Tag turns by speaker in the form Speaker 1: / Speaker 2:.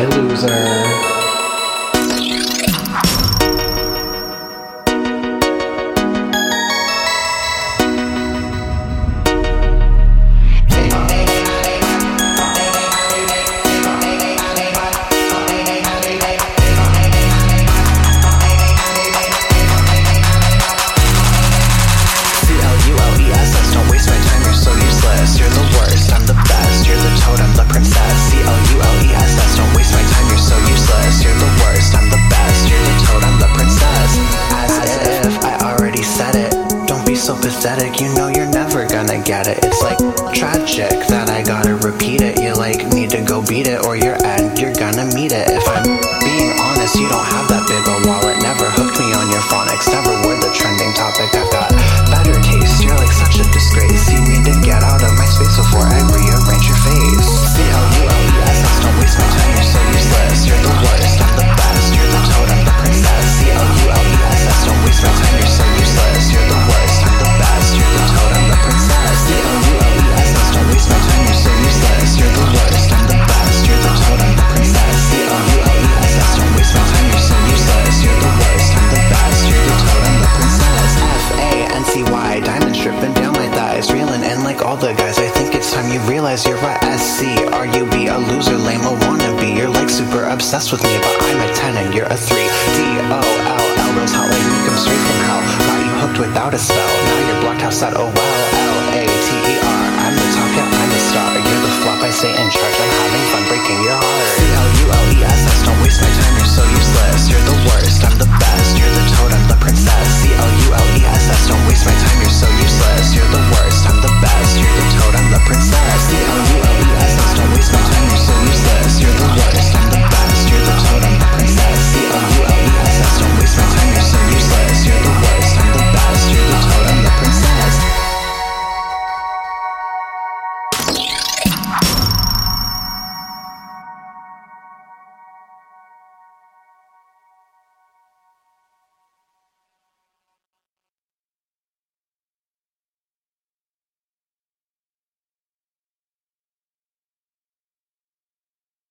Speaker 1: Bye, loser.
Speaker 2: so pathetic, you know you're never gonna get it. It's like tragic that I gotta repeat it. You like need to go beat it, or you're end, you're gonna meet it. If I'm being honest, you don't have like all the guys, I think it's time you realize you're a SC. Are you be a loser, lame, a wannabe? You're like super obsessed with me, but I'm a 10 and you're a 3. D O L L, rose hot like you come straight from hell. Got you hooked without a spell. Now you're blocked outside, oh wow.